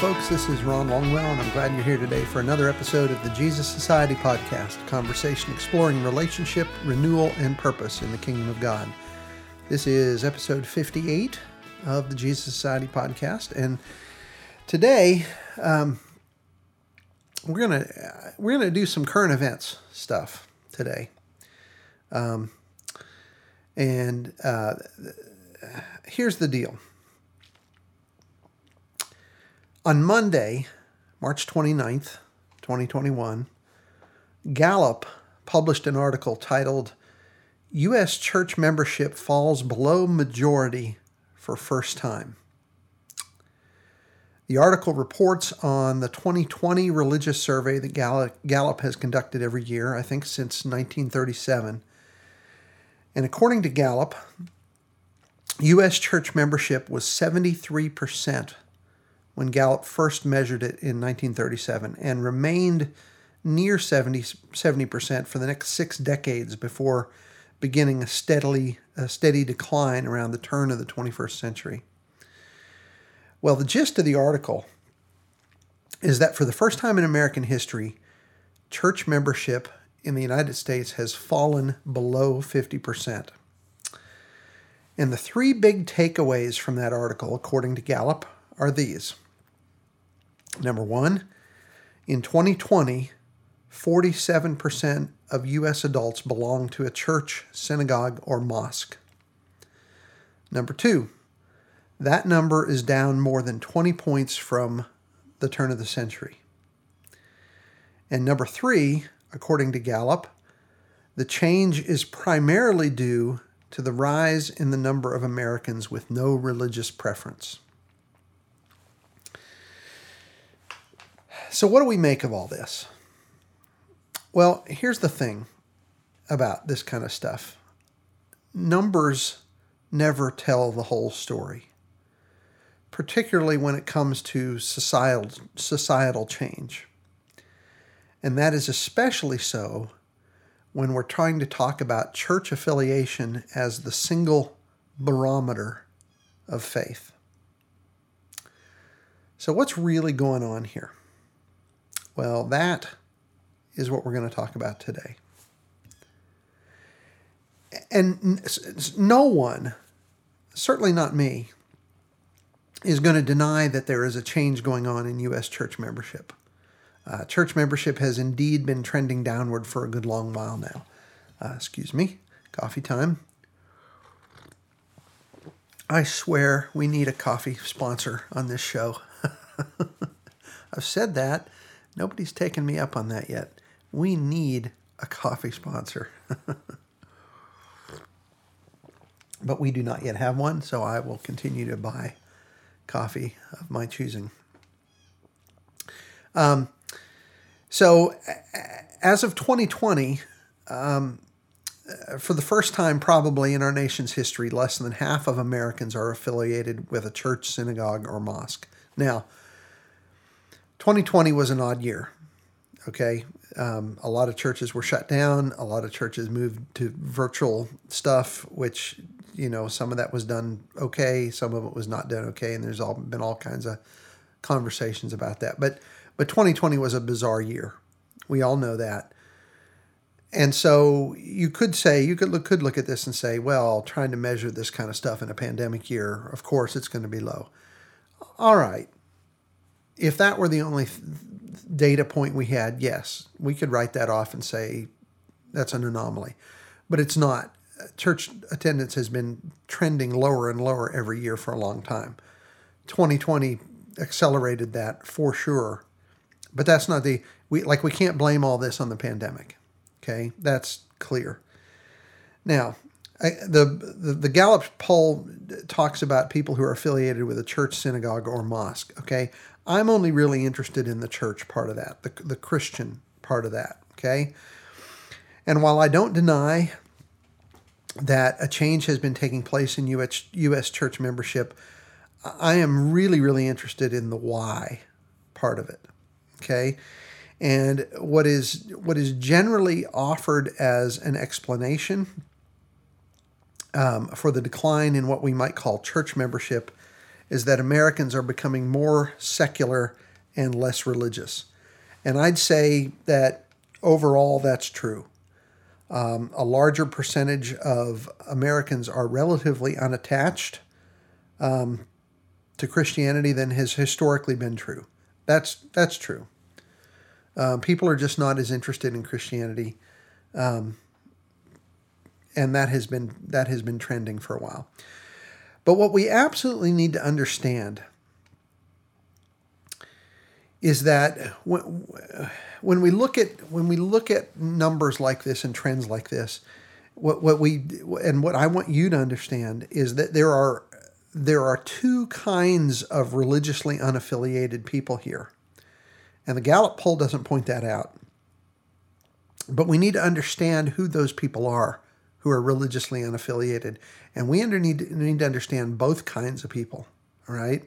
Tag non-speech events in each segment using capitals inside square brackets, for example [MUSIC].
Folks. This is Ron Longwell, and I'm glad you're here today for another episode of the Jesus Society podcast, conversation exploring relationship, renewal, and purpose in the kingdom of God. This is episode 58 of the Jesus Society podcast, and today um, we're gonna we're gonna do some current events stuff today, um, and uh, here's the deal. On Monday, March 29th, 2021, Gallup published an article titled U.S. Church Membership Falls Below Majority for First Time. The article reports on the 2020 religious survey that Gallup has conducted every year, I think since 1937. And according to Gallup, U.S. church membership was 73% when Gallup first measured it in 1937 and remained near 70, 70% for the next six decades before beginning a steadily a steady decline around the turn of the 21st century. Well, the gist of the article is that for the first time in American history, church membership in the United States has fallen below 50%. And the three big takeaways from that article, according to Gallup, are these. Number one, in 2020, 47% of U.S. adults belong to a church, synagogue, or mosque. Number two, that number is down more than 20 points from the turn of the century. And number three, according to Gallup, the change is primarily due to the rise in the number of Americans with no religious preference. So, what do we make of all this? Well, here's the thing about this kind of stuff numbers never tell the whole story, particularly when it comes to societal, societal change. And that is especially so when we're trying to talk about church affiliation as the single barometer of faith. So, what's really going on here? Well, that is what we're going to talk about today. And no one, certainly not me, is going to deny that there is a change going on in U.S. church membership. Uh, church membership has indeed been trending downward for a good long while now. Uh, excuse me, coffee time. I swear we need a coffee sponsor on this show. [LAUGHS] I've said that Nobody's taken me up on that yet. We need a coffee sponsor. [LAUGHS] but we do not yet have one, so I will continue to buy coffee of my choosing. Um, so, as of 2020, um, for the first time probably in our nation's history, less than half of Americans are affiliated with a church, synagogue, or mosque. Now, 2020 was an odd year. Okay. Um, a lot of churches were shut down. A lot of churches moved to virtual stuff, which, you know, some of that was done okay. Some of it was not done okay. And there's all been all kinds of conversations about that. But, but 2020 was a bizarre year. We all know that. And so you could say, you could look, could look at this and say, well, trying to measure this kind of stuff in a pandemic year, of course it's going to be low. All right if that were the only data point we had, yes, we could write that off and say that's an anomaly. But it's not. Church attendance has been trending lower and lower every year for a long time. 2020 accelerated that for sure. But that's not the we like we can't blame all this on the pandemic. Okay? That's clear. Now, I, the, the the Gallup poll talks about people who are affiliated with a church, synagogue, or mosque. Okay, I'm only really interested in the church part of that, the the Christian part of that. Okay, and while I don't deny that a change has been taking place in U.S. U.S. church membership, I am really really interested in the why part of it. Okay. And what is what is generally offered as an explanation um, for the decline in what we might call church membership is that Americans are becoming more secular and less religious. And I'd say that overall that's true. Um, a larger percentage of Americans are relatively unattached um, to Christianity than has historically been true. That's that's true. Um, people are just not as interested in Christianity, um, and that has been that has been trending for a while. But what we absolutely need to understand is that when, when we look at when we look at numbers like this and trends like this, what what we and what I want you to understand is that there are there are two kinds of religiously unaffiliated people here. And the Gallup poll doesn't point that out. But we need to understand who those people are who are religiously unaffiliated. And we need, need to understand both kinds of people, all right?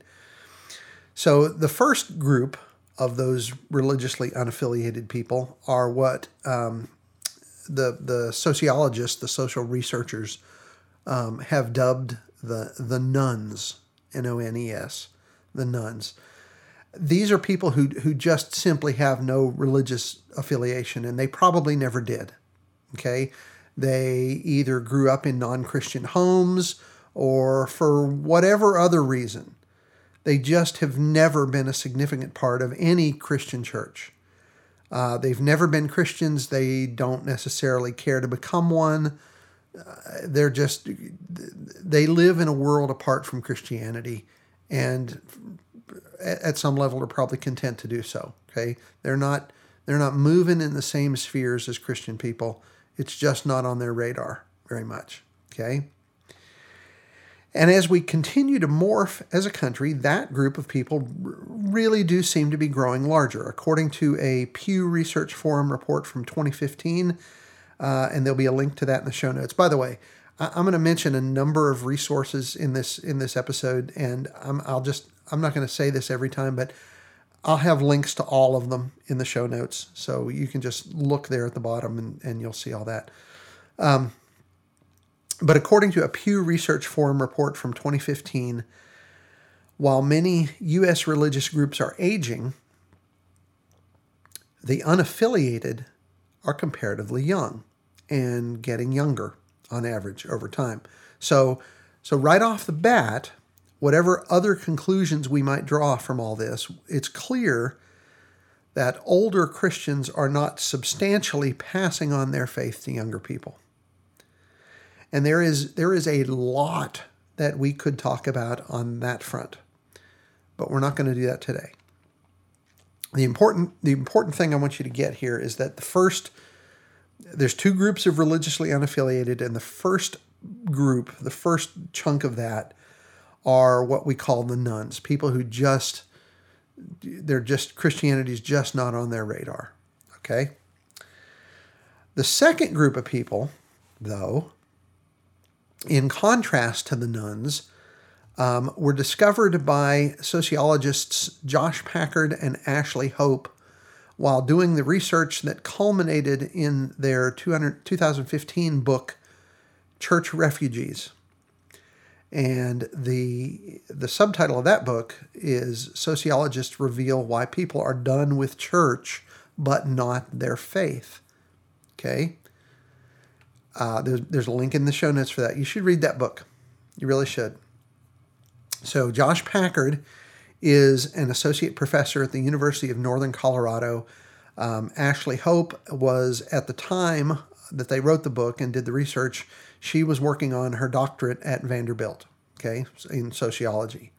So the first group of those religiously unaffiliated people are what um, the, the sociologists, the social researchers, um, have dubbed the, the nones, N O N E S, the nones these are people who who just simply have no religious affiliation and they probably never did okay they either grew up in non-christian homes or for whatever other reason they just have never been a significant part of any christian church uh, they've never been christians they don't necessarily care to become one uh, they're just they live in a world apart from christianity and at some level are probably content to do so. Okay, they're not they're not moving in the same spheres as Christian people. It's just not on their radar very much. Okay. And as we continue to morph as a country, that group of people really do seem to be growing larger. According to a Pew Research Forum report from 2015, uh, and there'll be a link to that in the show notes. By the way, I'm going to mention a number of resources in this in this episode, and i will just I'm not going to say this every time, but I'll have links to all of them in the show notes. So you can just look there at the bottom and, and you'll see all that. Um, but according to a Pew Research Forum report from 2015, while many U.S. religious groups are aging, the unaffiliated are comparatively young and getting younger on average over time. So, so right off the bat, whatever other conclusions we might draw from all this, it's clear that older Christians are not substantially passing on their faith to younger people. And there is there is a lot that we could talk about on that front. But we're not going to do that today. The important the important thing I want you to get here is that the first there's two groups of religiously unaffiliated and the first group, the first chunk of that are what we call the nones, people who just they're just Christianity's just not on their radar. Okay? The second group of people, though, in contrast to the nones, um, were discovered by sociologists Josh Packard and Ashleigh Hope while doing the research that culminated in their 200, 2015 book, Church Refugees. And the the subtitle of that book is Sociologists Reveal Why People Are Done with Church But Not Their Faith. Okay. Uh, there's, there's a link in the show notes for that. You should read that book. You really should. So, Josh Packard is an associate professor at the University of Northern Colorado. Um, Ashleigh Hope was, at the time that they wrote the book and did the research, she was working on her doctorate at Vanderbilt, okay, in sociology.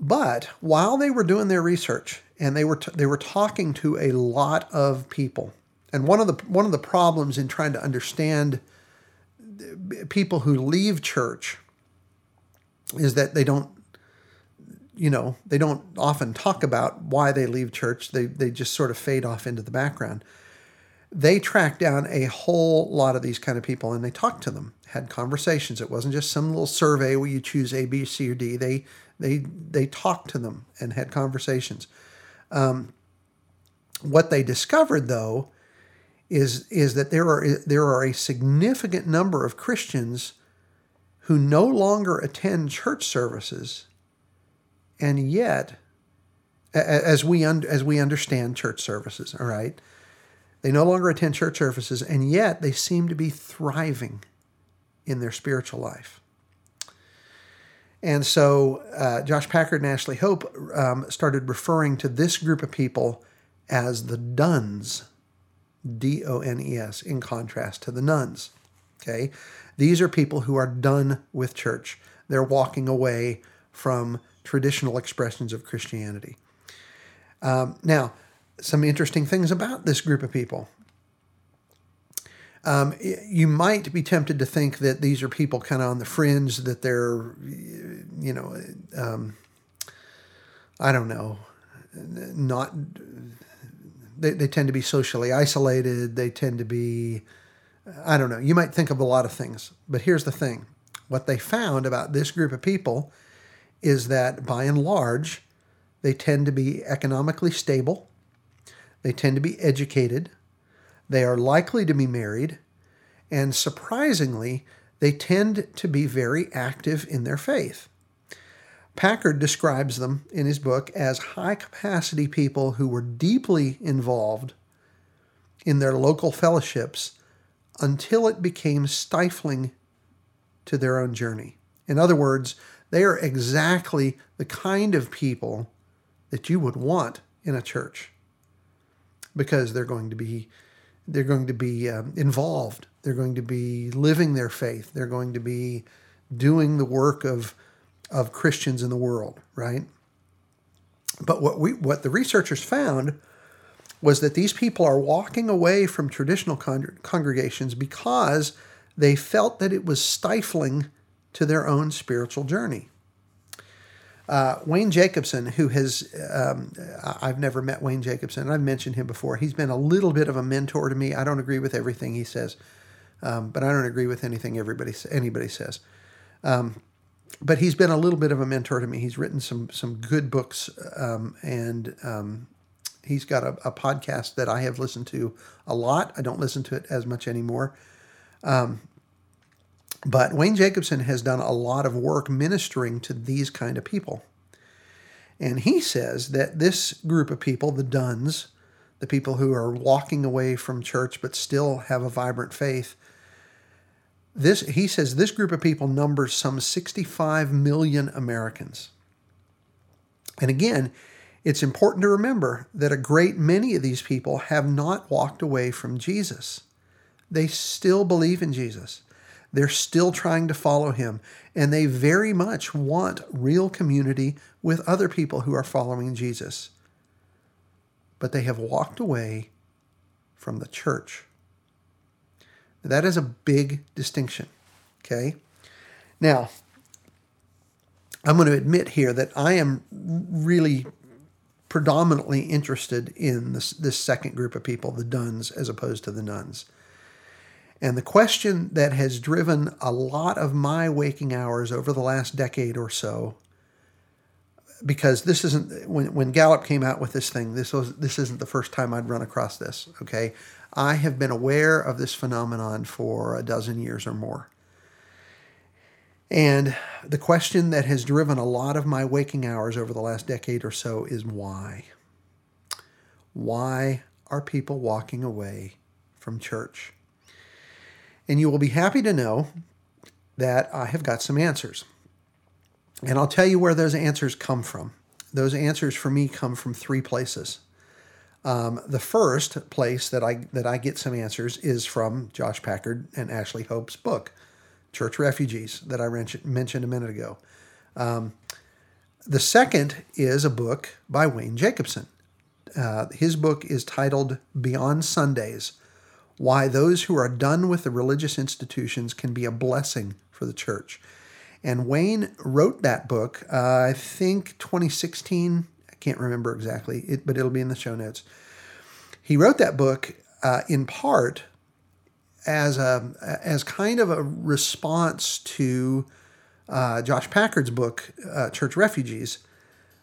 But while they were doing their research and they were t- they were talking to a lot of people, and one of the one of the problems in trying to understand people who leave church is that they don't you know they don't often talk about why they leave church they they just sort of fade off into the background they tracked down a whole lot of these kind of people and they talked to them, had conversations. It wasn't just some little survey where you choose A, B, C, or D. They they they talked to them and had conversations. Um, what they discovered, though, is is that there are there are a significant number of Christians who no longer attend church services, and yet, as we un- as we understand church services, all right, they no longer attend church services, and yet they seem to be thriving in their spiritual life. And so uh, Josh Packard and Ashleigh Hope um, started referring to this group of people as the Dones, D O N E S, in contrast to the nones. Okay, these are people who are done with church. They're walking away from traditional expressions of Christianity. Um, now, some interesting things about this group of people. Um, you might be tempted to think that these are people kind of on the fringe, that they're, you know, um, I don't know, not, they, they tend to be socially isolated. They tend to be, I don't know, you might think of a lot of things. But here's the thing what they found about this group of people is that by and large, they tend to be economically stable, they tend to be educated, they are likely to be married, and surprisingly, they tend to be very active in their faith. Packard describes them in his book as high capacity people who were deeply involved in their local fellowships until it became stifling to their own journey. In other words, they are exactly the kind of people that you would want in a church because they're going to be they're going to be um, involved. They're going to be living their faith. They're going to be doing the work of of Christians in the world right? But what we what the researchers found was that these people are walking away from traditional con- congregations because they felt that it was stifling to their own spiritual journey. Uh, Wayne Jacobsen, who has, um, I've never met Wayne Jacobsen. I've mentioned him before. He's been a little bit of a mentor to me. I don't agree with everything he says, um, but I don't agree with anything everybody anybody says. Um, but he's been a little bit of a mentor to me. He's written some some good books, um, and um, he's got a, a, podcast that I have listened to a lot. I don't listen to it as much anymore. Um, but Wayne Jacobsen has done a lot of work ministering to these kind of people. And he says that this group of people, the Dones, the people who are walking away from church but still have a vibrant faith, this he says this group of people numbers some 65 million Americans. And again, it's important to remember that a great many of these people have not walked away from Jesus. They still believe in Jesus. They're still trying to follow him, and they very much want real community with other people who are following Jesus. But they have walked away from the church. That is a big distinction. Okay? Now, I'm going to admit here that I am really predominantly interested in this, this second group of people, the dones, as opposed to the nones. And the question that has driven a lot of my waking hours over the last decade or so, because this isn't when when Gallup came out with this thing, this was this isn't the first time I'd run across this. Okay, I have been aware of this phenomenon for a dozen years or more. And the question that has driven a lot of my waking hours over the last decade or so is why? Why are people walking away from church? And you will be happy to know that I have got some answers. And I'll tell you where those answers come from. Those answers for me come from three places. Um, the first place that I that I get some answers is from Josh Packard and Ashleigh Hope's book, Church Refugees, that I mentioned a minute ago. Um, the second is a book by Wayne Jacobsen. Uh, his book is titled Beyond Sundays why those who are done with the religious institutions can be a blessing for the church. And Wayne wrote that book, uh, I think 2016. I can't remember exactly, it, but it'll be in the show notes. He wrote that book uh, in part as a as kind of a response to uh, Josh Packard's book, uh, Church Refugees,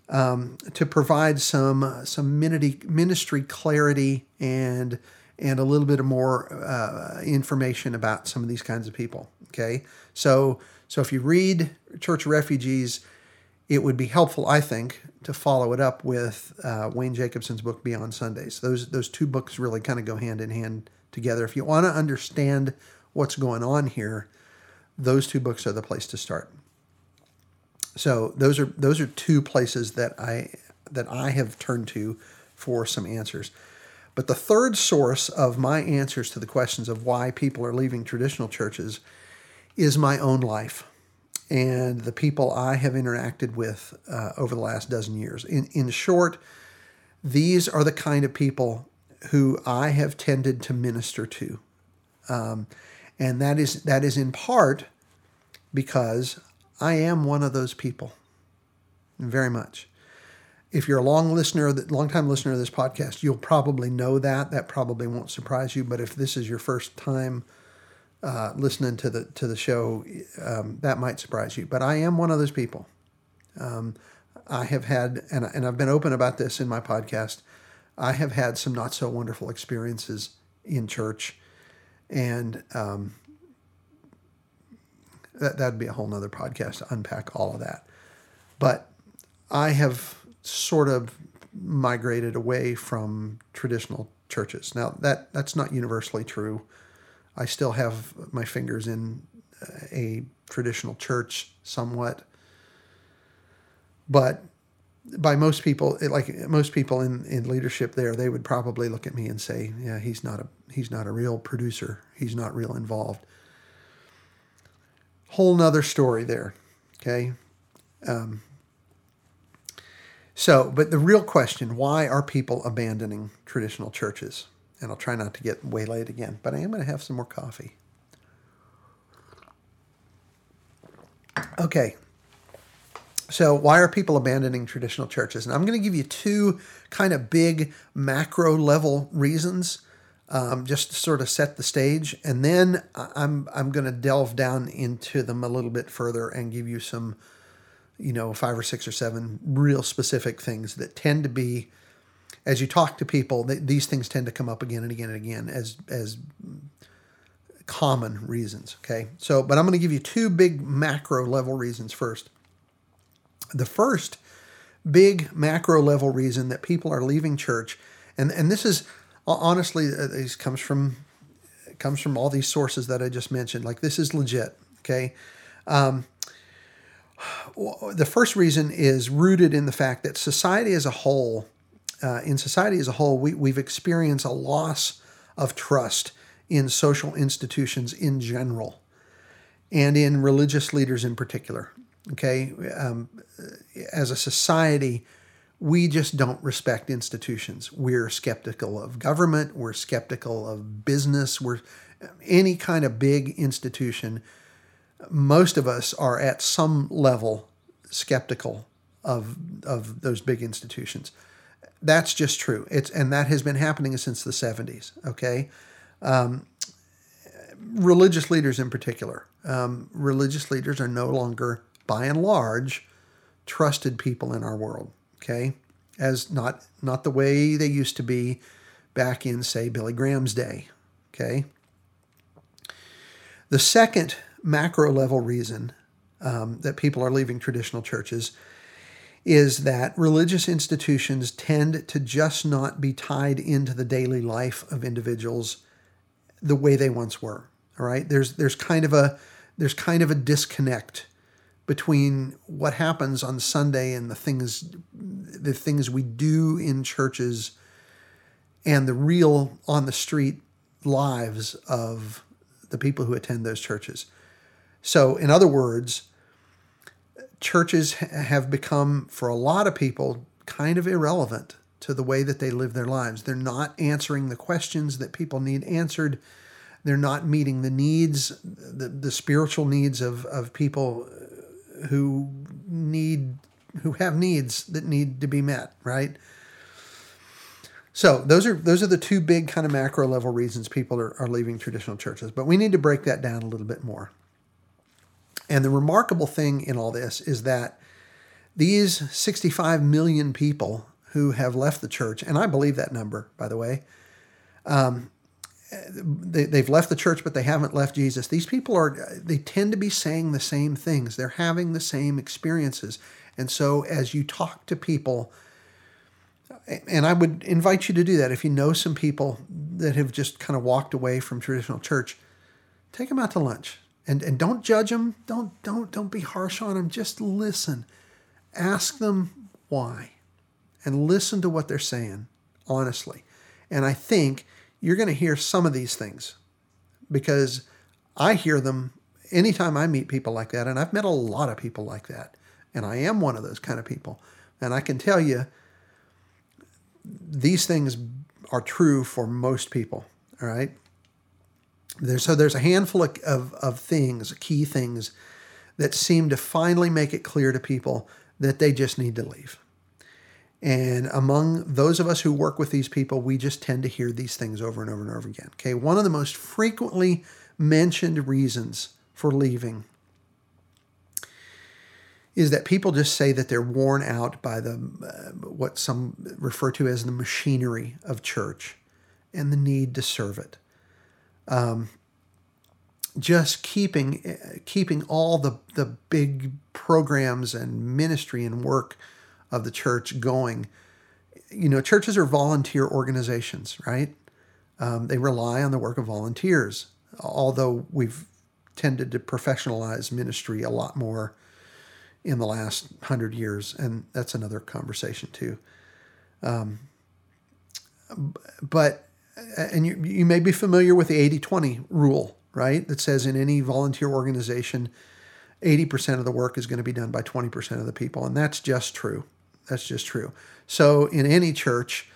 um, to provide some some ministry clarity and and a little bit of more uh, information about some of these kinds of people. Okay, so so if you read Church Refugees, it would be helpful, I think, to follow it up with uh, Wayne Jacobsen's book Beyond Sundays. Those those two books really kind of go hand in hand together. If you want to understand what's going on here, those two books are the place to start. So those are those are two places that I that I have turned to for some answers. But the third source of my answers to the questions of why people are leaving traditional churches is my own life and the people I have interacted with uh, over the last dozen years. In, in short, these are the kind of people who I have tended to minister to. Um, and that is, that is in part because I am one of those people, very much if you're a long listener, long time listener of this podcast, you'll probably know that. That probably won't surprise you. But if this is your first time uh, listening to the to the show, um, that might surprise you. But I am one of those people. Um, I have had, and and I've been open about this in my podcast. I have had some not so wonderful experiences in church, and um, that that'd be a whole nother podcast to unpack all of that. But I have sort of migrated away from traditional churches. Now that that's not universally true. I still have my fingers in a traditional church somewhat, but by most people, like most people in, in leadership there, they would probably look at me and say, "Yeah, he's not a he's not a real producer. He's not real involved." Whole nother story there. Okay, um, so, but the real question why are people abandoning traditional churches? And I'll try not to get waylaid again, but I am going to have some more coffee. Okay. So, why are people abandoning traditional churches? And I'm going to give you two kind of big macro level reasons um, just to sort of set the stage. And then I'm, I'm going to delve down into them a little bit further and give you some you know, five or six or seven real specific things that tend to be, as you talk to people, these things tend to come up again and again and again as as common reasons. Okay, so but I'm going to give you two big macro level reasons first. The first big macro level reason that people are leaving church, and and this is honestly uh, this comes from comes from all these sources that I just mentioned. Like this is legit. Okay. Um, the first reason is rooted in the fact that society as a whole, uh, in society as a whole, we, we've experienced a loss of trust in social institutions in general and in religious leaders in particular. Okay, um, as a society, we just don't respect institutions. We're skeptical of government. We're skeptical of business. We're any kind of big institution most of us are at some level skeptical of of those big institutions. That's just true. It's and that has been happening since the 70s. Okay, um, religious leaders in particular, um, religious leaders are no longer, by and large, trusted people in our world. Okay, as not not the way they used to be back in say Billy Graham's day. Okay. The second macro level reason um, that people are leaving traditional churches is that religious institutions tend to just not be tied into the daily life of individuals the way they once were. All right, there's there's kind of a there's kind of a disconnect between what happens on Sunday and the things the things we do in churches and the real on the street lives of the people who attend those churches. So, in other words, churches have become, for a lot of people, kind of irrelevant to the way that they live their lives. They're not answering the questions that people need answered. They're not meeting the needs, the, the spiritual needs of, of people uh, who need who have needs that need to be met, right? So those are those are the two big kind of macro level reasons people are, are leaving traditional churches. But we need to break that down a little bit more. And the remarkable thing in all this is that these 65 million people who have left the church, and I believe that number, by the way, um, they, they've left the church, but they haven't left Jesus. These people are, they tend to be saying the same things. They're having the same experiences. And so as you talk to people, and I would invite you to do that if you know some people that have just kind of walked away from traditional church, take them out to lunch and, and don't judge them. Don't, don't, don't be harsh on them. Just listen. Ask them why and listen to what they're saying honestly. And I think you're going to hear some of these things because I hear them anytime I meet people like that. And I've met a lot of people like that. And I am one of those kind of people. And I can tell you, these things are true for most people. All right. There's, so there's a handful of, of, of things, key things, that seem to finally make it clear to people that they just need to leave. And among those of us who work with these people, we just tend to hear these things over and over and over again. Okay, one of the most frequently mentioned reasons for leaving is that people just say that they're worn out by the uh, what some refer to as the machinery of church and the need to serve it. Um, just keeping keeping all the the big programs and ministry and work of the church going. You know, churches are volunteer organizations, right? Um, they rely on the work of volunteers, although we've tended to professionalize ministry a lot more in the last hundred years, and that's another conversation too. Um, but and you, you may be familiar with the 80-20 rule, right? That says in any volunteer organization, 80% of the work is going to be done by 20% of the people, and that's just true. That's just true. So in any church,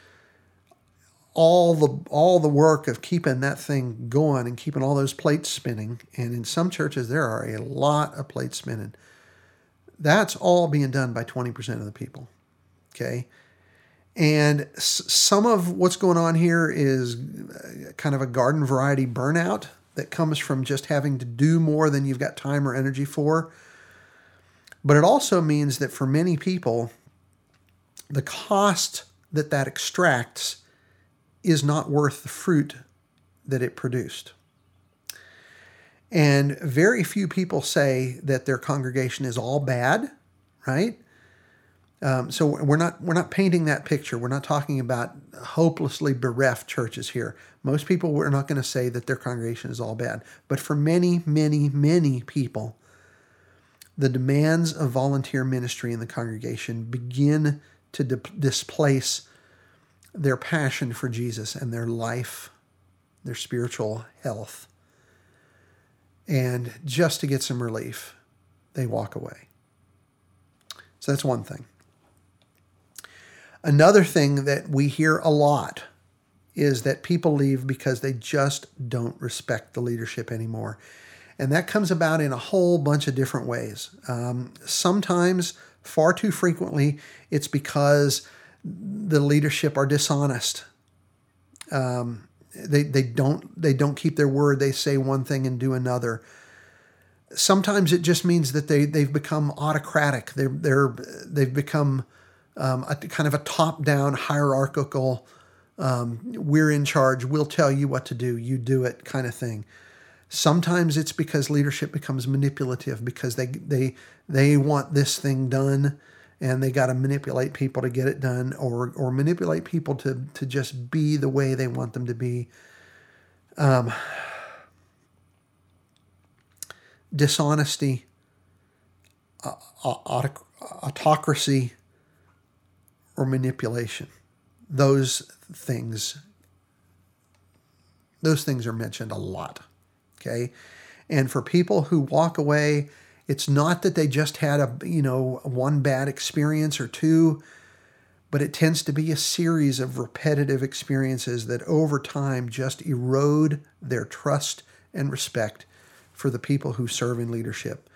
all the all the work of keeping that thing going and keeping all those plates spinning, and in some churches there are a lot of plates spinning. That's all being done by 20% of the people. Okay? And some of what's going on here is uh, kind of a garden variety burnout that comes from just having to do more than you've got time or energy for. But it also means that for many people, the cost that that extracts is not worth the fruit that it produced. And very few people say that their congregation is all bad, right? Um, so we're not we're not painting that picture. We're not talking about hopelessly bereft churches here. Most people we're not going to say that their congregation is all bad, but for many, many, many people, the demands of volunteer ministry in the congregation begin to di- displace their passion for Jesus and their life, their spiritual health. And just to get some relief, they walk away. So that's one thing. Another thing that we hear a lot is that people leave because they just don't respect the leadership anymore. And that comes about in a whole bunch of different ways. Um, sometimes Far too frequently, it's because the leadership are dishonest. Um, they, they don't they don't keep their word. They say one thing and do another. Sometimes it just means that they they've become autocratic. They're they're they've become um, a kind of a top down hierarchical. Um, we're in charge. We'll tell you what to do. You do it, kind of thing. Sometimes it's because leadership becomes manipulative because they they they want this thing done and they got to manipulate people to get it done or or manipulate people to to just be the way they want them to be. Um, dishonesty, autocracy, or manipulation. Those things those things are mentioned a lot. Okay. And for people who walk away, it's not that they just had a, you know, one bad experience or two, but it tends to be a series of repetitive experiences that over time just erode their trust and respect for the people who serve in leadership.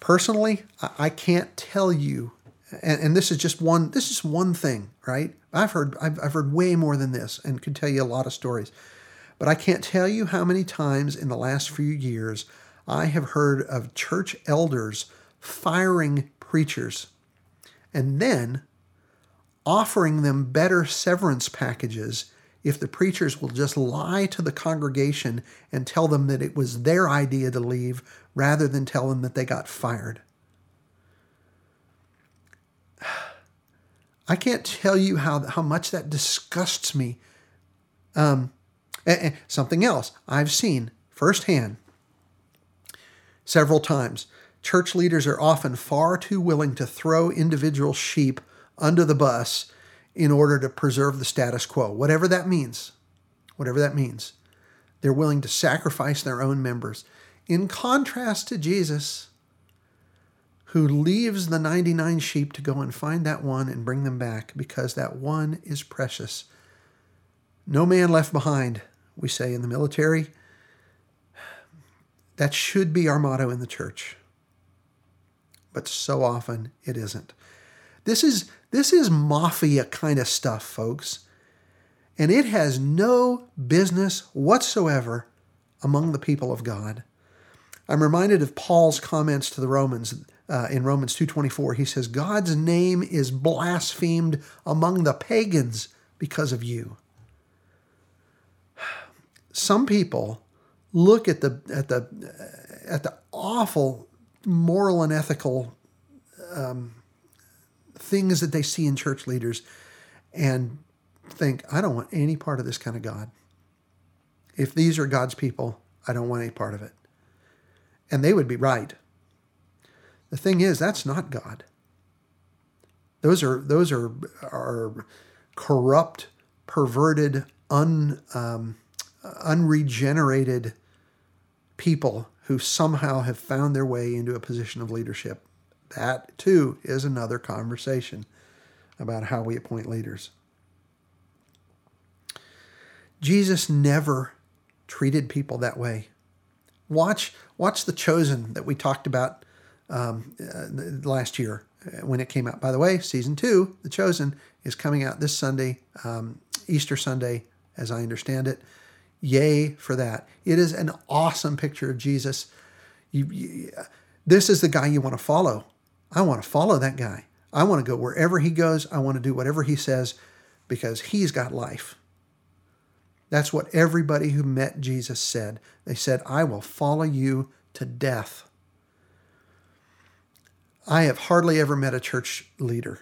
Personally, I can't tell you, and, and this is just one. This is one thing, right? I've heard I've, I've heard way more than this, and could tell you a lot of stories. But I can't tell you how many times in the last few years I have heard of church elders firing preachers and then offering them better severance packages if the preachers will just lie to the congregation and tell them that it was their idea to leave rather than tell them that they got fired. I can't tell you how, how much that disgusts me. Um, something else I've seen firsthand several times. Church leaders are often far too willing to throw individual sheep under the bus in order to preserve the status quo, whatever that means. Whatever that means. They're willing to sacrifice their own members. In contrast to Jesus, who leaves the 99 sheep to go and find that one and bring them back because that one is precious. No man left behind, we say in the military. That should be our motto in the church. But so often it isn't. This is this is mafia kind of stuff, folks. And it has no business whatsoever among the people of God. I'm reminded of Paul's comments to the Romans uh, in Romans 2:24. He says, "God's name is blasphemed among the pagans because of you." Some people look at the at the at the awful moral and ethical um, things that they see in church leaders and think, I don't want any part of this kind of God. If these are God's people, I don't want any part of it. And they would be right. The thing is, that's not God. Those are those are are corrupt, perverted, un um, unregenerated people who somehow have found their way into a position of leadership. That, too, is another conversation about how we appoint leaders. Jesus never treated people that way. Watch, watch The Chosen that we talked about um, uh, last year uh, when it came out. By the way, season two, The Chosen, is coming out this Sunday, um, Easter Sunday, as I understand it. Yay for that. It is an awesome picture of Jesus. You, you, this is the guy you want to follow. I want to follow that guy. I want to go wherever he goes. I want to do whatever he says because he's got life. That's what everybody who met Jesus said. They said, I will follow you to death. I have hardly ever met a church leader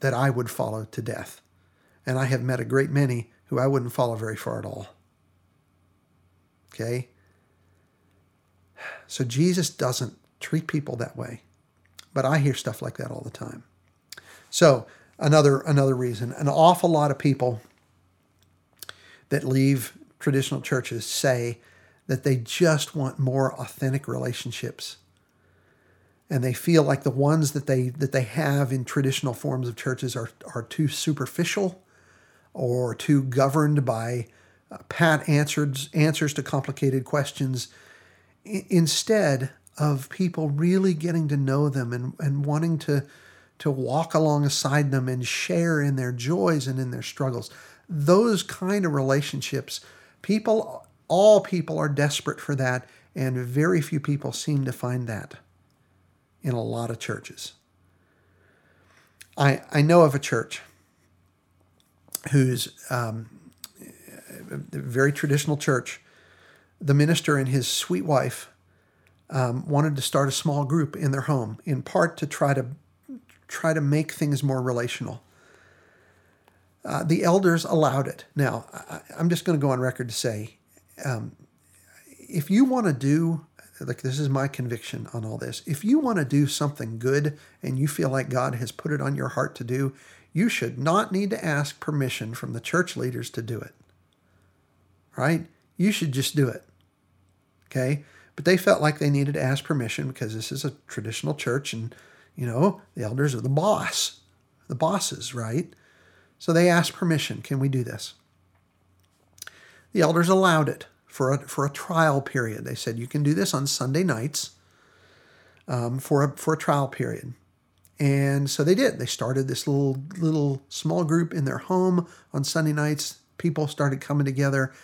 that I would follow to death. And I have met a great many who I wouldn't follow very far at all. Okay? So Jesus doesn't treat people that way. But I hear stuff like that all the time. So, another another reason, an awful lot of people that leave traditional churches say that they just want more authentic relationships and they feel like the ones that they that they have in traditional forms of churches are are too superficial or too governed by uh, pat answers answers to complicated questions I- instead of people really getting to know them and, and wanting to to walk alongside them and share in their joys and in their struggles. Those kind of relationships people all people are desperate for that and very few people seem to find that in a lot of churches i i know of a church who's um, a very traditional church, the minister and his sweet wife um, wanted to start a small group in their home, in part to try to try to make things more relational. Uh, the elders allowed it. Now, I, am just going to go on record to say, um, if you want to do, like this is my conviction on all this, if you want to do something good and you feel like God has put it on your heart to do, you should not need to ask permission from the church leaders to do it. Right? You should just do it. Okay? But they felt like they needed to ask permission because this is a traditional church and, you know, the elders are the boss, the bosses, right? So they asked permission. Can we do this? The elders allowed it for a, for a trial period. They said, you can do this on Sunday nights um, for, a, for a trial period. And so they did. They started this little little small group in their home on Sunday nights. People started coming together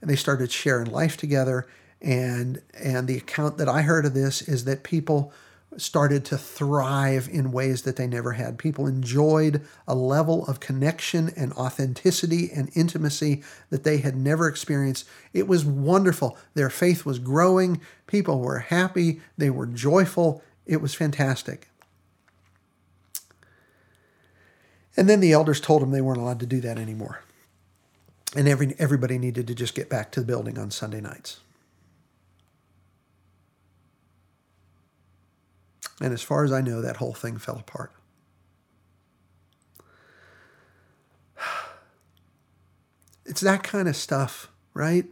and they started sharing life together. And and the account that I heard of this is that people started to thrive in ways that they never had. People enjoyed a level of connection and authenticity and intimacy that they had never experienced. It was wonderful. Their faith was growing. People were happy. They were joyful. It was fantastic. And then the elders told them they weren't allowed to do that anymore. And every, everybody needed to just get back to the building on Sunday nights. And as far as I know, that whole thing fell apart. [SIGHS] It's that kind of stuff, right?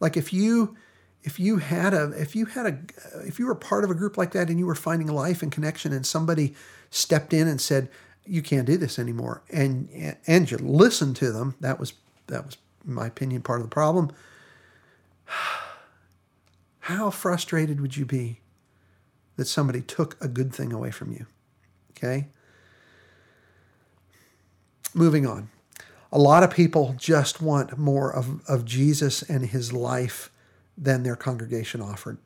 Like if you if you had a if you had a if you were part of a group like that and you were finding life and connection and somebody stepped in and said you can't do this anymore and and you listened to them that was that was in my opinion part of the problem [SIGHS] how frustrated would you be that somebody took a good thing away from you. Okay? Moving on. A lot of people just want more of, of Jesus and his life than their congregation offered.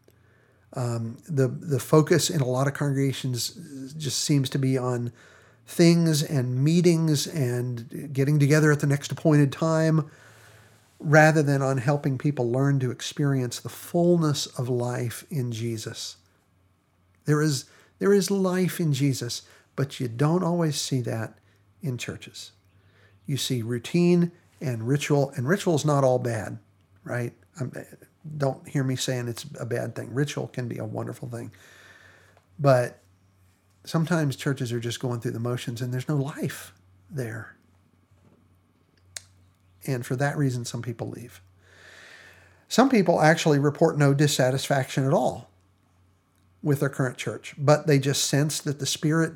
Um, the, the focus in a lot of congregations just seems to be on things and meetings and getting together at the next appointed time rather than on helping people learn to experience the fullness of life in Jesus. There is, there is life in Jesus, but you don't always see that in churches. You see routine and ritual, and ritual is not all bad, right? I'm, don't hear me saying it's a bad thing. Ritual can be a wonderful thing. But sometimes churches are just going through the motions and there's no life there. And for that reason, some people leave. Some people actually report no dissatisfaction at all with their current church, but they just sense that the Spirit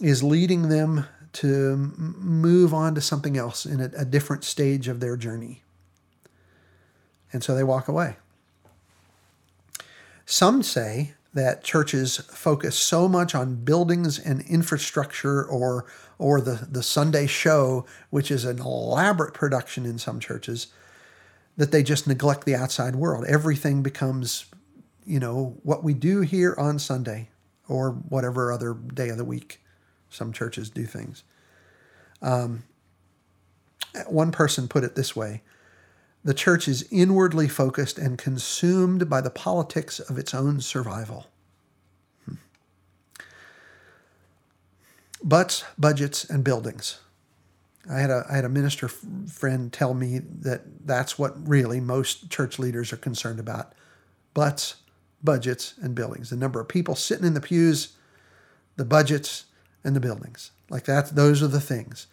is leading them to move on to something else in a, a different stage of their journey. And so they walk away. Some say that churches focus so much on buildings and infrastructure or or the, the Sunday show, which is an elaborate production in some churches, that they just neglect the outside world. Everything becomes you know, what we do here on Sunday or whatever other day of the week. Some churches do things. Um, one person put it this way the church is inwardly focused and consumed by the politics of its own survival. Hmm. Butts, budgets, and buildings. I had a I had a minister friend tell me that that's what really most church leaders are concerned about: butts, budgets, and buildings. The number of people sitting in the pews, the budgets, and the buildings. Like that, those are the things.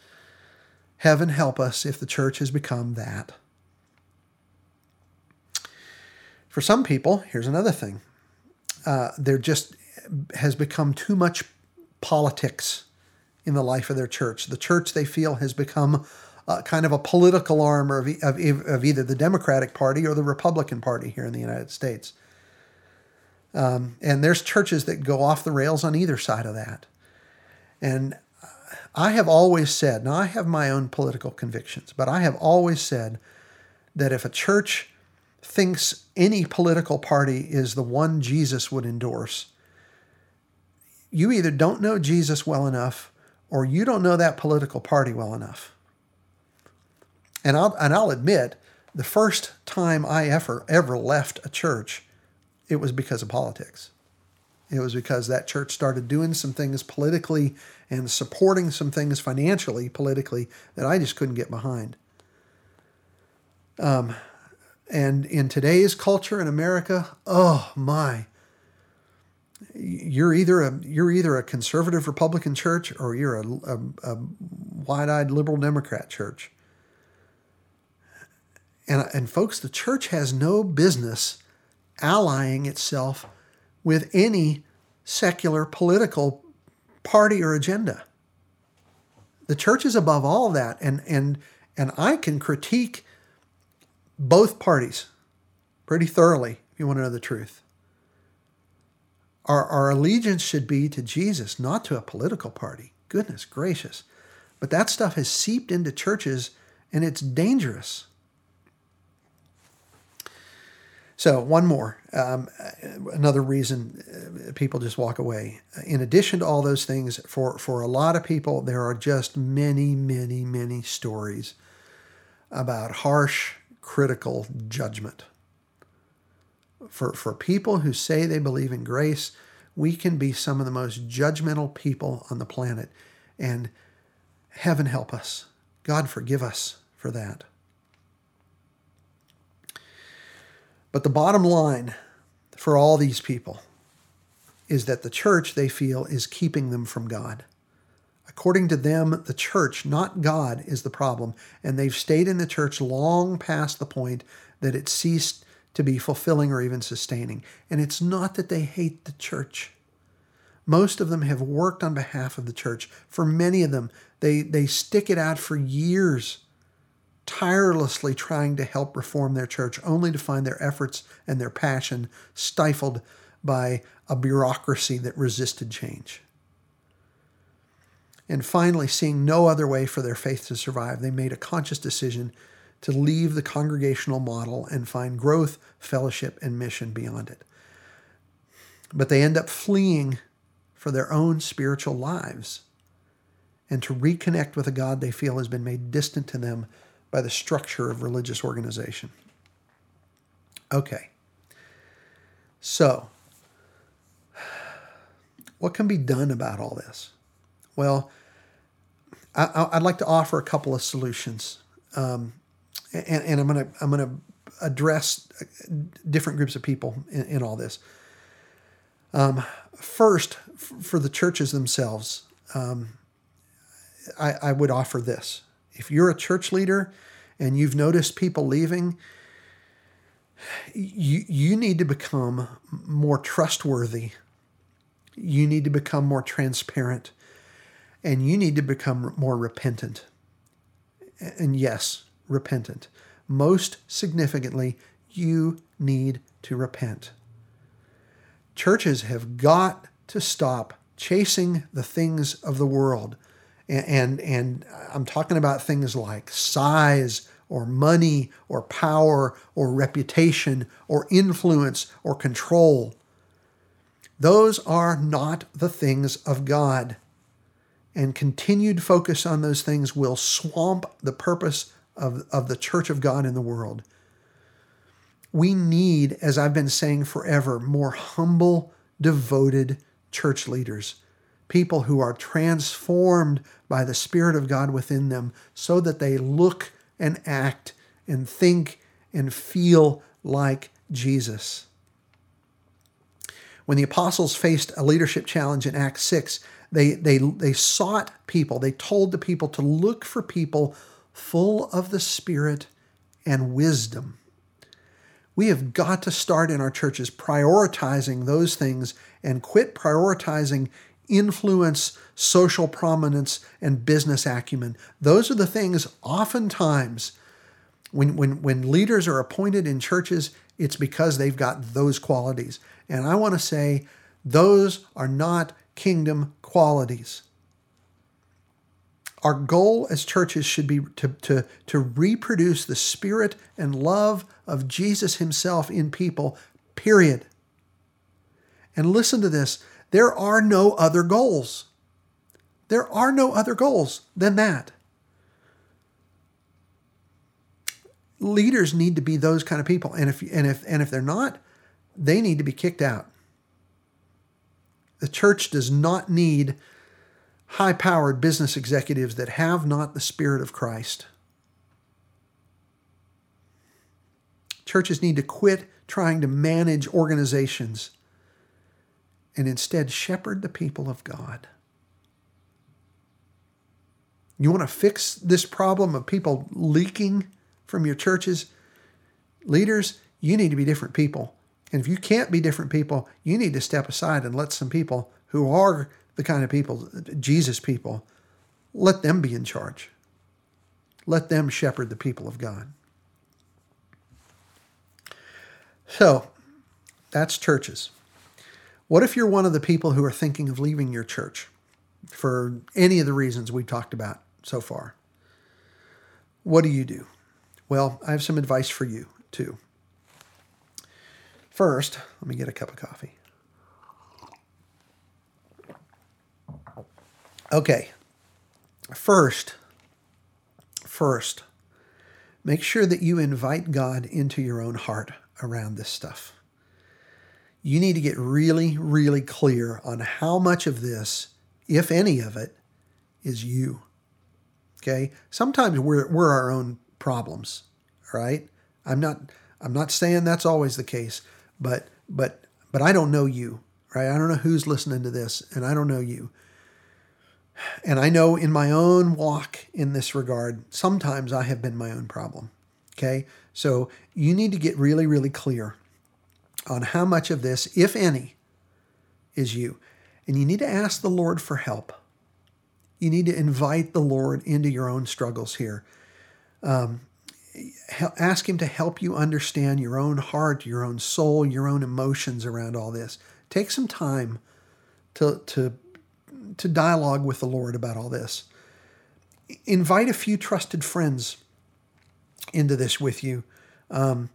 Heaven help us if the church has become that. For some people, here's another thing. Uh, there just has become too much politics in the life of their church. The church, they feel, has become uh, kind of a political arm of, of, of either the Democratic Party or the Republican Party here in the United States. Um, and there's churches that go off the rails on either side of that. And I have always said, now I have my own political convictions, but I have always said that if a church thinks any political party is the one Jesus would endorse, you either don't know Jesus well enough or you don't know that political party well enough. And I'll, and I'll admit, the first time I ever ever left a church it was because of politics. It was because that church started doing some things politically and supporting some things financially, politically, that I just couldn't get behind. Um, and in today's culture in America, oh my, you're either a you're either a conservative Republican church or you're a, a, a wide-eyed liberal Democrat church. And and folks, the church has no business allying itself with any secular political party or agenda. The church is above all that, and and and I can critique both parties pretty thoroughly if you want to know the truth. Our, our allegiance should be to Jesus, not to a political party. Goodness gracious. But that stuff has seeped into churches and it's dangerous. So, one more, um, another reason uh, people just walk away. In addition to all those things, for, for a lot of people, there are just many, many, many stories about harsh, critical judgment. For, for people who say they believe in grace, we can be some of the most judgmental people on the planet. And heaven help us. God forgive us for that. But the bottom line for all these people is that the church, they feel, is keeping them from God. According to them, the church, not God, is the problem, and they've stayed in the church long past the point that it ceased to be fulfilling or even sustaining. And it's not that they hate the church. Most of them have worked on behalf of the church. For many of them, they, they stick it out for years tirelessly trying to help reform their church, only to find their efforts and their passion stifled by a bureaucracy that resisted change. And finally, seeing no other way for their faith to survive, they made a conscious decision to leave the congregational model and find growth, fellowship, and mission beyond it. But they end up fleeing for their own spiritual lives and to reconnect with a God they feel has been made distant to them by the structure of religious organization. Okay. So, what can be done about all this? Well, I, would like to offer a couple of solutions, um, and, and, I'm going to I'm going to address different groups of people in, in all this. Um, first, f- for the churches themselves, um, I, I would offer this: if you're a church leader and you've noticed people leaving, you, you need to become more trustworthy. You need to become more transparent. And you need to become more repentant. And yes, repentant. Most significantly, you need to repent. Churches have got to stop chasing the things of the world and, and, I'm talking about things like size or money or power or reputation or influence or control. Those are not the things of God. And continued focus on those things will swamp the purpose of, of the church of God in the world. We need, as I've been saying forever, more humble, devoted church leaders people who are transformed by the Spirit of God within them so that they look and act and think and feel like Jesus. When the apostles faced a leadership challenge in Acts 6, they, they, they sought people, they told the people to look for people full of the Spirit and wisdom. We have got to start in our churches prioritizing those things and quit prioritizing influence, social prominence, and business acumen. Those are the things oftentimes when, when, when leaders are appointed in churches, it's because they've got those qualities. And I want to say those are not kingdom qualities. Our goal as churches should be to, to, to reproduce the spirit and love of Jesus himself in people, period. And listen to this there are no other goals. There are no other goals than that. Leaders need to be those kind of people. And if, and if, and if they're not, they need to be kicked out. The church does not need high powered business executives that have not the Spirit of Christ. Churches need to quit trying to manage organizations and instead shepherd the people of God. You want to fix this problem of people leaking from your churches? Leaders, you need to be different people. And if you can't be different people, you need to step aside and let some people who are the kind of people, Jesus people, let them be in charge. Let them shepherd the people of God. So, that's churches. What if you're one of the people who are thinking of leaving your church for any of the reasons we've talked about so far? What do you do? Well, I have some advice for you, too. First, let me get a cup of coffee. Okay. First, first, make sure that you invite God into your own heart around this stuff. You need to get really, really clear on how much of this, if any of it, is you. Okay? Sometimes we're, we're our own problems, right? I'm not I'm not saying that's always the case, but but but I don't know you, right? I don't know who's listening to this, and I don't know you. And I know in my own walk in this regard, sometimes I have been my own problem. Okay? So you need to get really, really clear on how much of this, if any, is you. And you need to ask the Lord for help. You need to invite the Lord into your own struggles here. Um, ask Him to help you understand your own heart, your own soul, your own emotions around all this. Take some time to, to, to dialogue with the Lord about all this. Invite a few trusted friends into this with you. Um,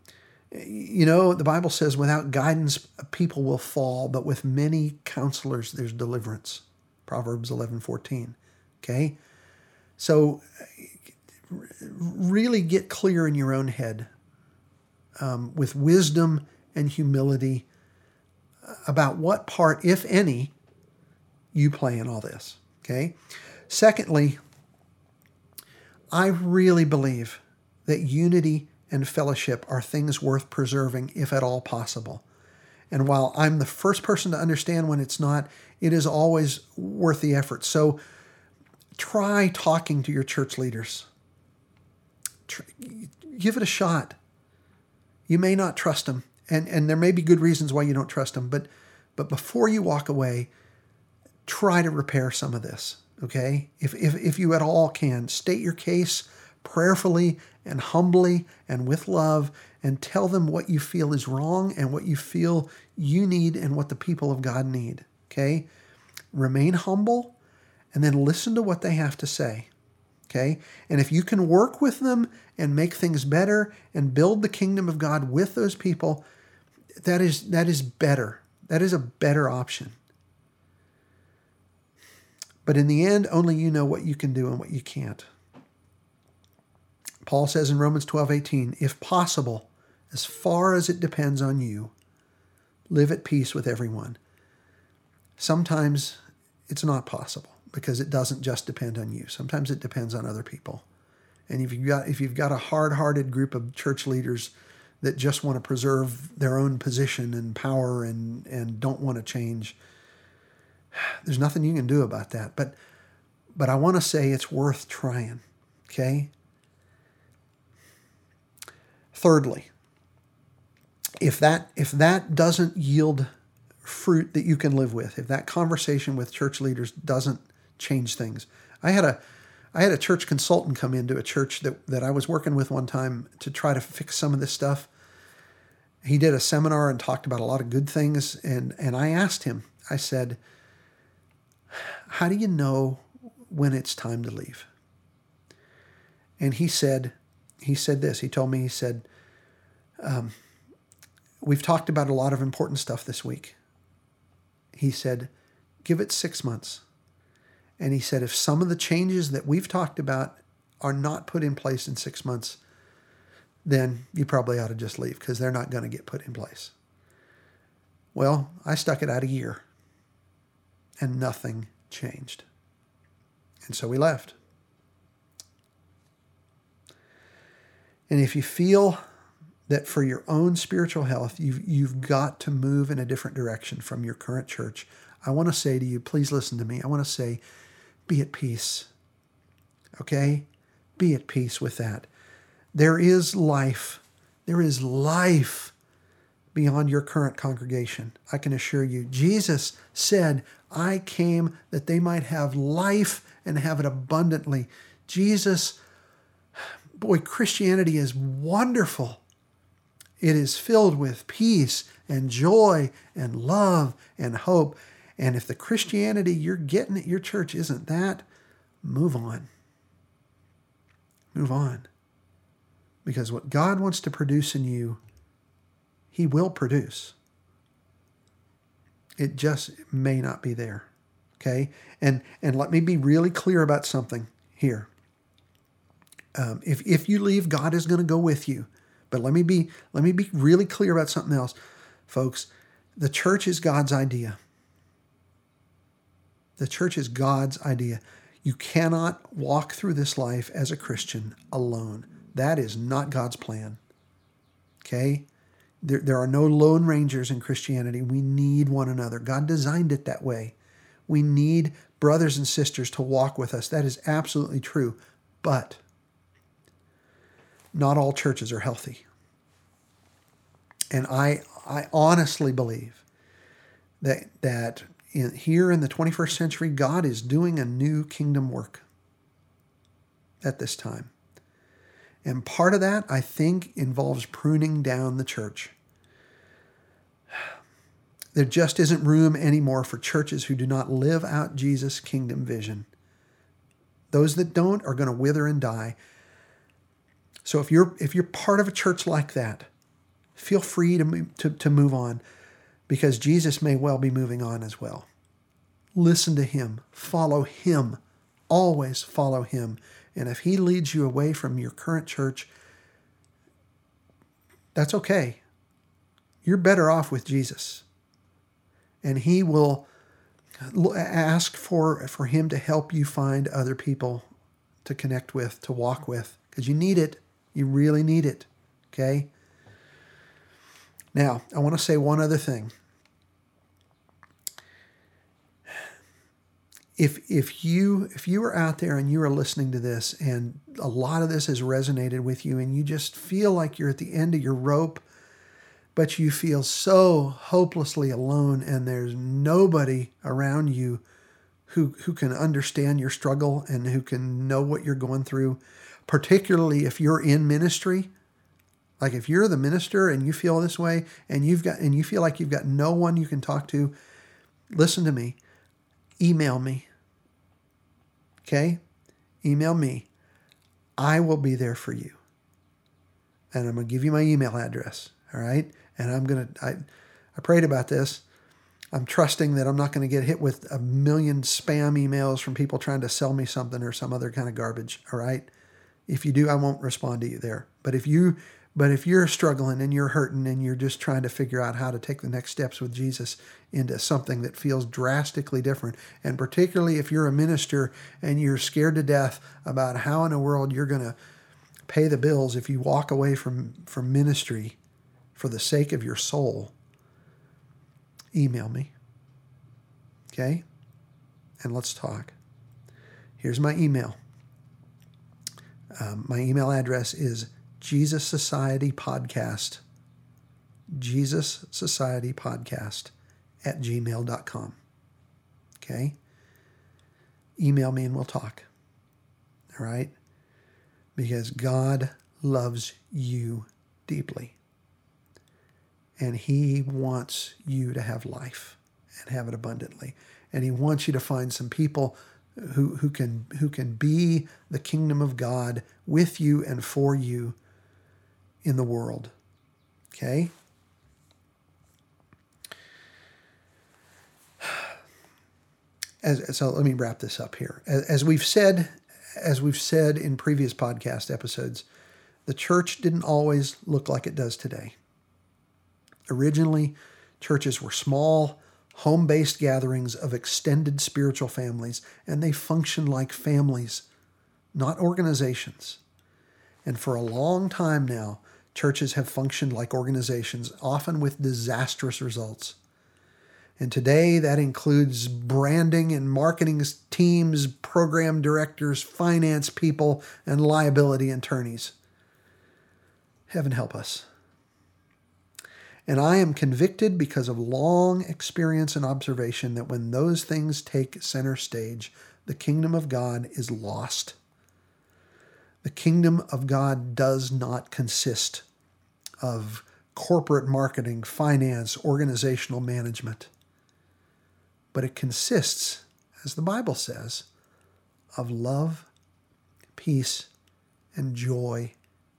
you know, the Bible says, without guidance, people will fall, but with many counselors, there's deliverance. Proverbs 11 14. Okay? So really get clear in your own head um, with wisdom and humility about what part, if any, you play in all this. Okay? Secondly, I really believe that unity and fellowship are things worth preserving if at all possible. And while I'm the first person to understand when it's not, it is always worth the effort. So try talking to your church leaders give it a shot. You may not trust them, and, and there may be good reasons why you don't trust them, but but before you walk away, try to repair some of this. Okay? If, if, if you at all can, state your case prayerfully and humbly and with love and tell them what you feel is wrong and what you feel you need and what the people of God need. Okay? Remain humble and then listen to what they have to say. Okay? And if you can work with them and make things better and build the kingdom of God with those people, that is that is better. That is a better option. But in the end, only you know what you can do and what you can't. Paul says in Romans 12, 18, if possible, as far as it depends on you, live at peace with everyone. Sometimes it's not possible because it doesn't just depend on you. Sometimes it depends on other people. And if you've got if you've got a hard-hearted group of church leaders that just want to preserve their own position and power and and don't want to change, there's nothing you can do about that. But but I want to say it's worth trying. Okay? Thirdly, if that if that doesn't yield fruit that you can live with, if that conversation with church leaders doesn't change things. I had a I had a church consultant come into a church that, that I was working with one time to try to fix some of this stuff. He did a seminar and talked about a lot of good things. And, and I asked him, I said, How do you know when it's time to leave? And he said, he said this. He told me, he said, um, We've talked about a lot of important stuff this week. He said, Give it six months. And he said, if some of the changes that we've talked about are not put in place in six months, then you probably ought to just leave because they're not going to get put in place. Well, I stuck it out a year and nothing changed. And so we left. And if you feel that for your own spiritual health, you've, you've got to move in a different direction from your current church, I want to say to you, please listen to me. I want to say, be at peace. Okay? Be at peace with that. There is life. There is life beyond your current congregation. I can assure you. Jesus said, I came that they might have life and have it abundantly. Jesus, boy, Christianity is wonderful. It is filled with peace and joy and love and hope. And if the Christianity you're getting at your church isn't that, move on. Move on. Because what God wants to produce in you He will produce. It just may not be there. Okay? And and let me be really clear about something here. Um, if if you leave, God is going to go with you. But let me be let me be really clear about something else, folks. The church is God's idea. The church is God's idea. You cannot walk through this life as a Christian alone. That is not God's plan. Okay? There, there are no lone rangers in Christianity. We need one another. God designed it that way. We need brothers and sisters to walk with us. That is absolutely true. But not all churches are healthy. And I, I honestly believe that, that in, here in the 21st century, God is doing a new kingdom work at this time. And part of that, I think, involves pruning down the church. [SIGHS] There just isn't room anymore for churches who do not live out Jesus' kingdom vision. Those that don't are going to wither and die. So if you're if you're part of a church like that, feel free to to, to move on because Jesus may well be moving on as well. Listen to him, follow him, always follow him. And if he leads you away from your current church, that's okay. You're better off with Jesus. And he will ask for, for him to help you find other people to connect with, to walk with, because you need it. You really need it. Okay? Now, I want to say one other thing. if if you if you are out there and you are listening to this and a lot of this has resonated with you and you just feel like you're at the end of your rope but you feel so hopelessly alone and there's nobody around you who who can understand your struggle and who can know what you're going through particularly if you're in ministry like if you're the minister and you feel this way and you've got and you feel like you've got no one you can talk to listen to me email me Okay? Email me. I will be there for you. And I'm going to give you my email address. All right? And I'm going to, I, I prayed about this. I'm trusting that I'm not going to get hit with a million spam emails from people trying to sell me something or some other kind of garbage. All right? If you do, I won't respond to you there. But if you but if you're struggling and you're hurting and you're just trying to figure out how to take the next steps with Jesus into something that feels drastically different, and particularly if you're a minister and you're scared to death about how in the world you're going to pay the bills if you walk away from, from ministry for the sake of your soul, email me. Okay? And let's talk. Here's my email. Um, my email address is Jesus Society Podcast, Jesus Society Podcast at gmail.com. Okay? Email me and we'll talk. All right? Because God loves you deeply. And He wants you to have life and have it abundantly. And He wants you to find some people who, who, can, who can be the kingdom of God with you and for you in the world. Okay? As, so let me wrap this up here. As, as we've said, as we've said in previous podcast episodes, the church didn't always look like it does today. Originally, churches were small, home based gatherings of extended spiritual families, and they function like families, not organizations. And for a long time now, churches have functioned like organizations, often with disastrous results. And today that includes branding and marketing teams, program directors, finance people, and liability attorneys. Heaven help us. And I am convicted because of long experience and observation that when those things take center stage, the kingdom of God is lost. The kingdom of God does not consist of corporate marketing, finance, organizational management, but it consists, as the Bible says, of love, peace, and joy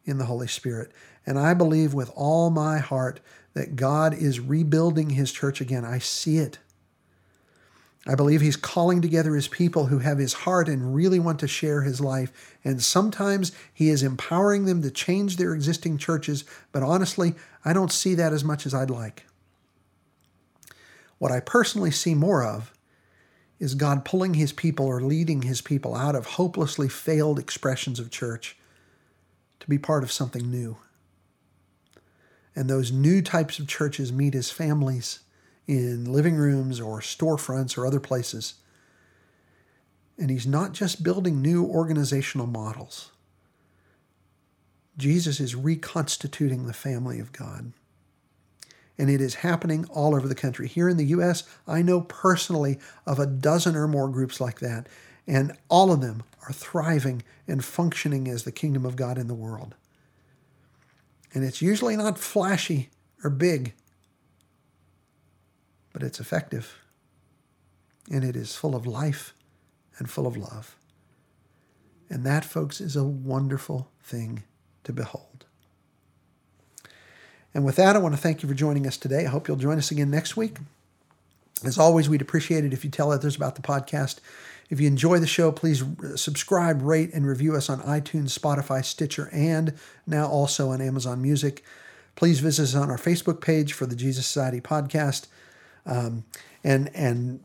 in the Holy Spirit. And I believe with all my heart that God is rebuilding his church again. I see it. I believe he's calling together his people who have his heart and really want to share his life. And sometimes he is empowering them to change their existing churches. But honestly, I don't see that as much as I'd like. What I personally see more of is God pulling his people or leading his people out of hopelessly failed expressions of church to be part of something new. And those new types of churches meet as families in living rooms or storefronts or other places. And he's not just building new organizational models. Jesus is reconstituting the family of God. And it is happening all over the country. Here in the U.S., I know personally of a dozen or more groups like that, and all of them are thriving and functioning as the kingdom of God in the world. And it's usually not flashy or big, but it's effective. And it is full of life and full of love. And that, folks, is a wonderful thing to behold. And with that, I want to thank you for joining us today. I hope you'll join us again next week. As always, we'd appreciate it if you tell others about the podcast. If you enjoy the show, please subscribe, rate, and review us on iTunes, Spotify, Stitcher, and now also on Amazon Music. Please visit us on our Facebook page for the Jesus Society podcast. Um, and and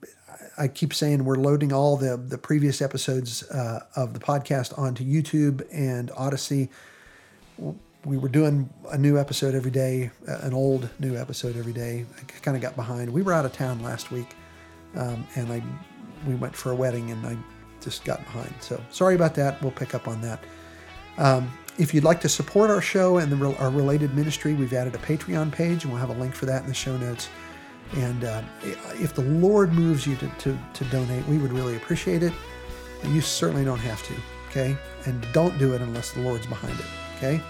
I keep saying we're loading all the the previous episodes uh, of the podcast onto YouTube and Odysee. We were doing a new episode every day, an old new episode every day. I kind of got behind. We were out of town last week, um, and I we went for a wedding and I just got behind. So sorry about that. We'll pick up on that. Um, if you'd like to support our show and the, our related ministry, we've added a Patreon page, and we'll have a link for that in the show notes. And uh, if the Lord moves you to, to, to donate, we would really appreciate it. You certainly don't have to, okay? And don't do it unless the Lord's behind it, okay?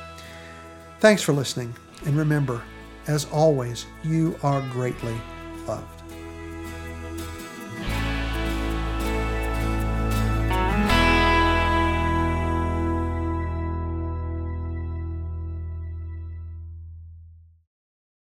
Thanks for listening. And remember, as always, you are greatly.